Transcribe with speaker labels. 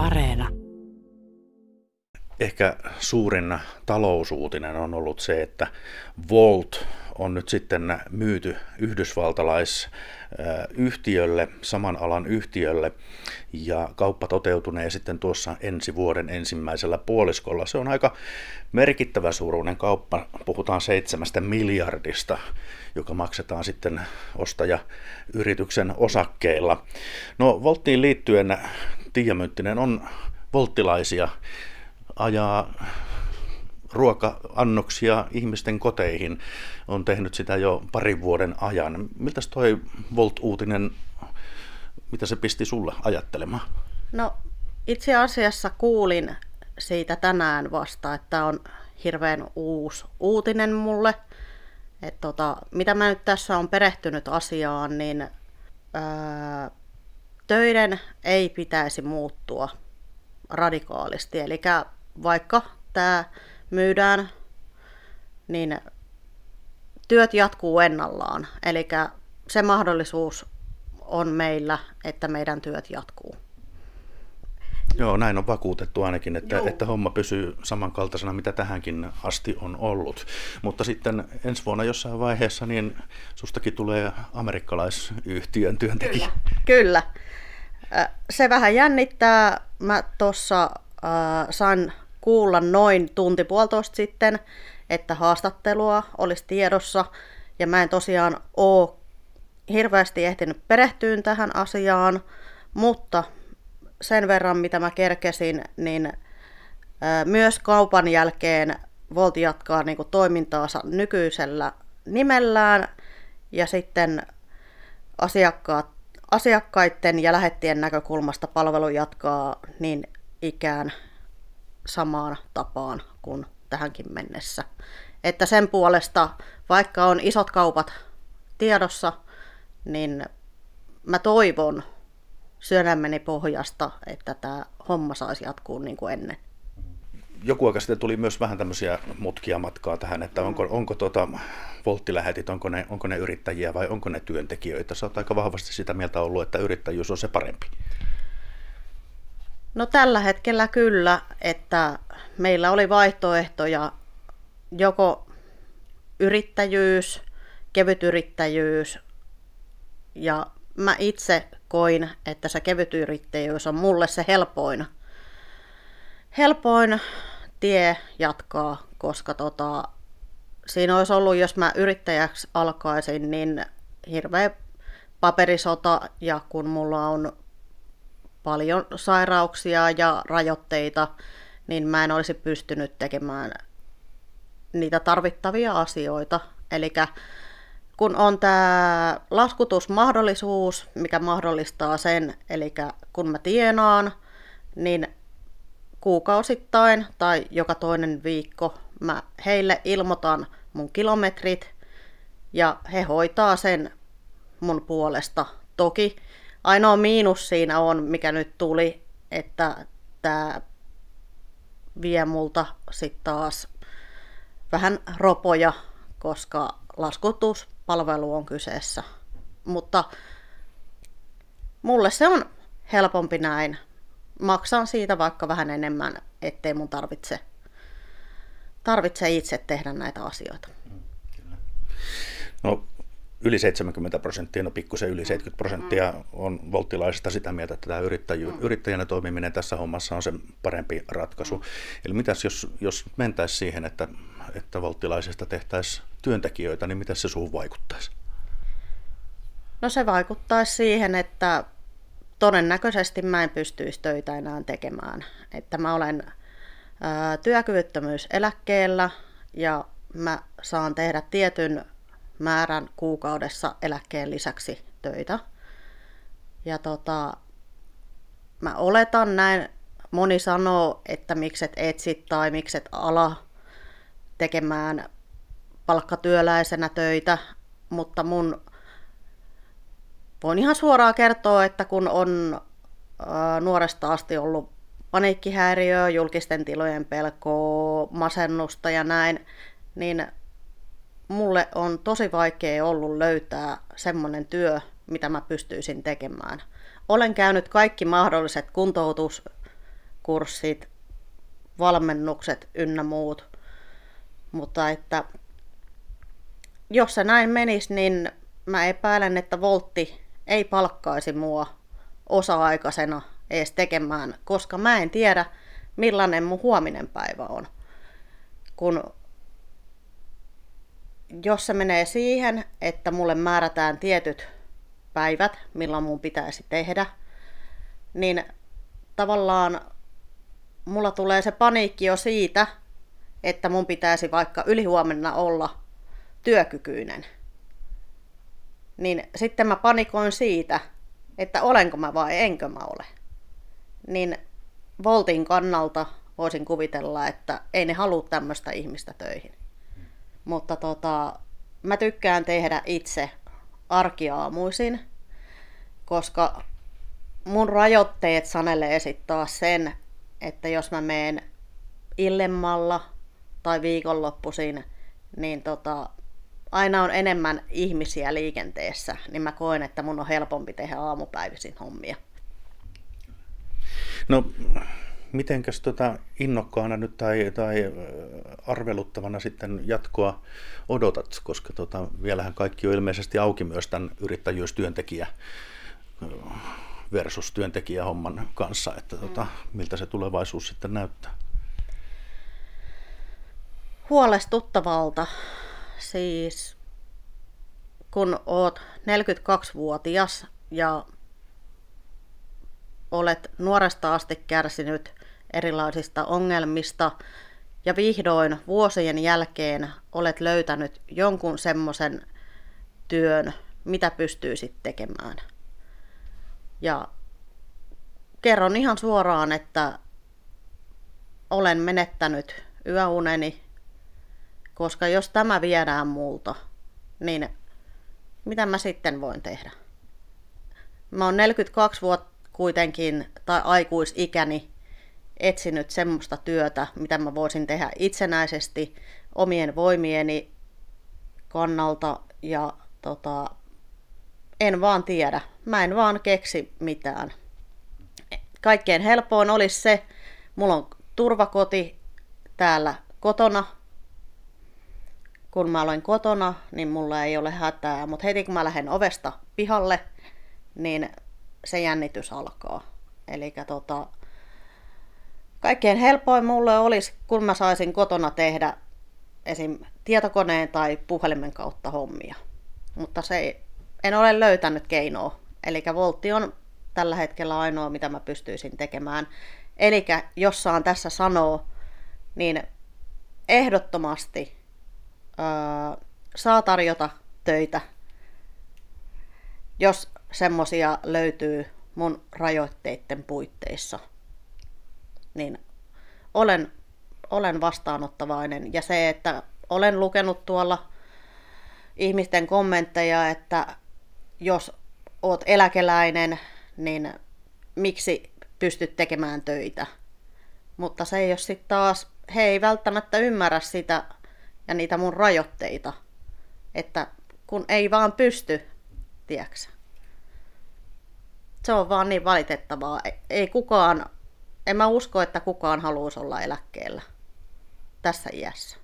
Speaker 1: Areena.
Speaker 2: Ehkä suurin talousuutinen on ollut se, että Volt on nyt sitten myyty yhdysvaltalaisyhtiölle, saman alan yhtiölle, ja kauppa toteutunee sitten tuossa ensi vuoden ensimmäisellä puoliskolla. Se on aika merkittävä suuruinen kauppa, puhutaan seitsemästä miljardista, joka maksetaan sitten ostajayrityksen osakkeilla. No Volttiin liittyen Tiia Mynttinen on volttilaisia, ajaa ruoka-annoksia ihmisten koteihin. On tehnyt sitä jo parin vuoden ajan. Miltä toi Volt-uutinen, mitä se pisti sulle ajattelemaan?
Speaker 3: No itse asiassa kuulin siitä tänään vasta, että on hirveän uusi uutinen mulle. Et tota, mitä mä nyt tässä on perehtynyt asiaan, niin ää, töiden ei pitäisi muuttua radikaalisti. Eli vaikka tämä myydään, niin työt jatkuu ennallaan. Eli se mahdollisuus on meillä, että meidän työt jatkuu.
Speaker 2: Joo, näin on vakuutettu ainakin, että, että homma pysyy samankaltaisena, mitä tähänkin asti on ollut. Mutta sitten ensi vuonna jossain vaiheessa, niin sustakin tulee amerikkalaisyhtiön työntekijä.
Speaker 3: Kyllä. Kyllä. Se vähän jännittää. Mä tuossa äh, sain kuulla noin tunti puolitoista sitten, että haastattelua olisi tiedossa. Ja mä en tosiaan ole hirveästi ehtinyt perehtyä tähän asiaan, mutta sen verran, mitä mä kerkesin, niin myös kaupan jälkeen Volt jatkaa niin toimintaansa nykyisellä nimellään ja sitten asiakkaat, asiakkaiden ja lähettien näkökulmasta palvelu jatkaa niin ikään samaan tapaan kuin tähänkin mennessä. Että sen puolesta, vaikka on isot kaupat tiedossa, niin mä toivon sydämeni pohjasta, että tämä homma saisi jatkuu niin kuin ennen.
Speaker 2: Joku aika sitten tuli myös vähän tämmöisiä mutkia matkaa tähän, että onko, onko tuota, volttilähetit, onko ne, onko ne yrittäjiä vai onko ne työntekijöitä. Sä oot aika vahvasti sitä mieltä ollut, että yrittäjyys on se parempi.
Speaker 3: No tällä hetkellä kyllä, että meillä oli vaihtoehtoja joko yrittäjyys, kevyt yrittäjyys ja mä itse koin, että se kevyt yrittäjyys on mulle se helpoin, helpoin tie jatkaa, koska tota, siinä olisi ollut, jos mä yrittäjäksi alkaisin, niin hirveä paperisota ja kun mulla on paljon sairauksia ja rajoitteita, niin mä en olisi pystynyt tekemään niitä tarvittavia asioita. Eli kun on tämä laskutusmahdollisuus, mikä mahdollistaa sen, eli kun mä tienaan, niin kuukausittain tai joka toinen viikko mä heille ilmoitan mun kilometrit ja he hoitaa sen mun puolesta. Toki Ainoa miinus siinä on, mikä nyt tuli, että tämä vie multa sitten taas vähän ropoja, koska laskutuspalvelu on kyseessä. Mutta mulle se on helpompi näin. Maksan siitä vaikka vähän enemmän, ettei mun tarvitse, tarvitse itse tehdä näitä asioita.
Speaker 2: No, yli 70 prosenttia, no pikkusen yli 70 prosenttia on volttilaisista sitä mieltä, että tämä yrittäjy, mm. yrittäjänä toimiminen tässä hommassa on se parempi ratkaisu. Mm. Eli mitäs jos, jos mentäisiin siihen, että, että volttilaisista tehtäisiin työntekijöitä, niin miten se suun vaikuttaisi?
Speaker 3: No se vaikuttaisi siihen, että todennäköisesti mä en pystyisi töitä enää tekemään. Että mä olen ää, työkyvyttömyyseläkkeellä ja mä saan tehdä tietyn määrän kuukaudessa eläkkeen lisäksi töitä. Ja tota, mä oletan näin, moni sanoo, että mikset etsit tai mikset ala tekemään palkkatyöläisenä töitä, mutta mun voin ihan suoraan kertoa, että kun on nuoresta asti ollut paniikkihäiriö, julkisten tilojen pelkoa, masennusta ja näin, niin mulle on tosi vaikea ollut löytää semmoinen työ, mitä mä pystyisin tekemään. Olen käynyt kaikki mahdolliset kuntoutus, kurssit, valmennukset ynnä muut. Mutta että jos se näin menisi, niin mä epäilen, että Voltti ei palkkaisi mua osa-aikaisena edes tekemään, koska mä en tiedä, millainen mun huominen päivä on. Kun jos se menee siihen, että mulle määrätään tietyt päivät, milloin mun pitäisi tehdä, niin tavallaan mulla tulee se paniikki jo siitä, että mun pitäisi vaikka ylihuomenna olla työkykyinen. Niin sitten mä panikoin siitä, että olenko mä vai enkö mä ole. Niin Voltin kannalta voisin kuvitella, että ei ne halua tämmöistä ihmistä töihin. Mutta tota, mä tykkään tehdä itse arkiaamuisin, koska mun rajoitteet sanelee sitten taas sen, että jos mä meen illemmalla tai viikonloppuisin, niin tota, aina on enemmän ihmisiä liikenteessä, niin mä koen, että mun on helpompi tehdä aamupäivisin hommia.
Speaker 2: No, mitenkäs tota innokkaana nyt tai, tai arveluttavana sitten jatkoa odotat, koska tota, vielähän kaikki on ilmeisesti auki myös tämän yrittäjyystyöntekijä versus työntekijähomman kanssa, että tota, miltä se tulevaisuus sitten näyttää?
Speaker 3: Huolestuttavalta. Siis kun oot 42-vuotias ja olet nuoresta asti kärsinyt erilaisista ongelmista ja vihdoin vuosien jälkeen olet löytänyt jonkun semmoisen työn, mitä pystyisit tekemään. Ja kerron ihan suoraan, että olen menettänyt yöuneni, koska jos tämä viedään multa, niin mitä mä sitten voin tehdä? Mä oon 42 vuotta kuitenkin, tai aikuisikäni, etsinyt semmoista työtä, mitä mä voisin tehdä itsenäisesti omien voimieni kannalta ja tota, en vaan tiedä. Mä en vaan keksi mitään. Kaikkein helpoin olisi se, mulla on turvakoti täällä kotona. Kun mä olen kotona, niin mulla ei ole hätää, mutta heti kun mä lähden ovesta pihalle, niin se jännitys alkaa. Eli tota, kaikkein helpoin mulle olisi, kun mä saisin kotona tehdä esim. tietokoneen tai puhelimen kautta hommia. Mutta se ei, en ole löytänyt keinoa. Eli Voltti on tällä hetkellä ainoa, mitä mä pystyisin tekemään. Eli jos saan tässä sanoa, niin ehdottomasti öö, saa tarjota töitä, jos semmosia löytyy mun rajoitteiden puitteissa. Niin olen, olen vastaanottavainen. Ja se, että olen lukenut tuolla ihmisten kommentteja, että jos oot eläkeläinen, niin miksi pystyt tekemään töitä. Mutta se ei ole sitten taas, he ei välttämättä ymmärrä sitä ja niitä mun rajoitteita, että kun ei vaan pysty, tiedäksä. Se on vaan niin valitettavaa. Ei kukaan, en mä usko, että kukaan haluaisi olla eläkkeellä tässä iässä.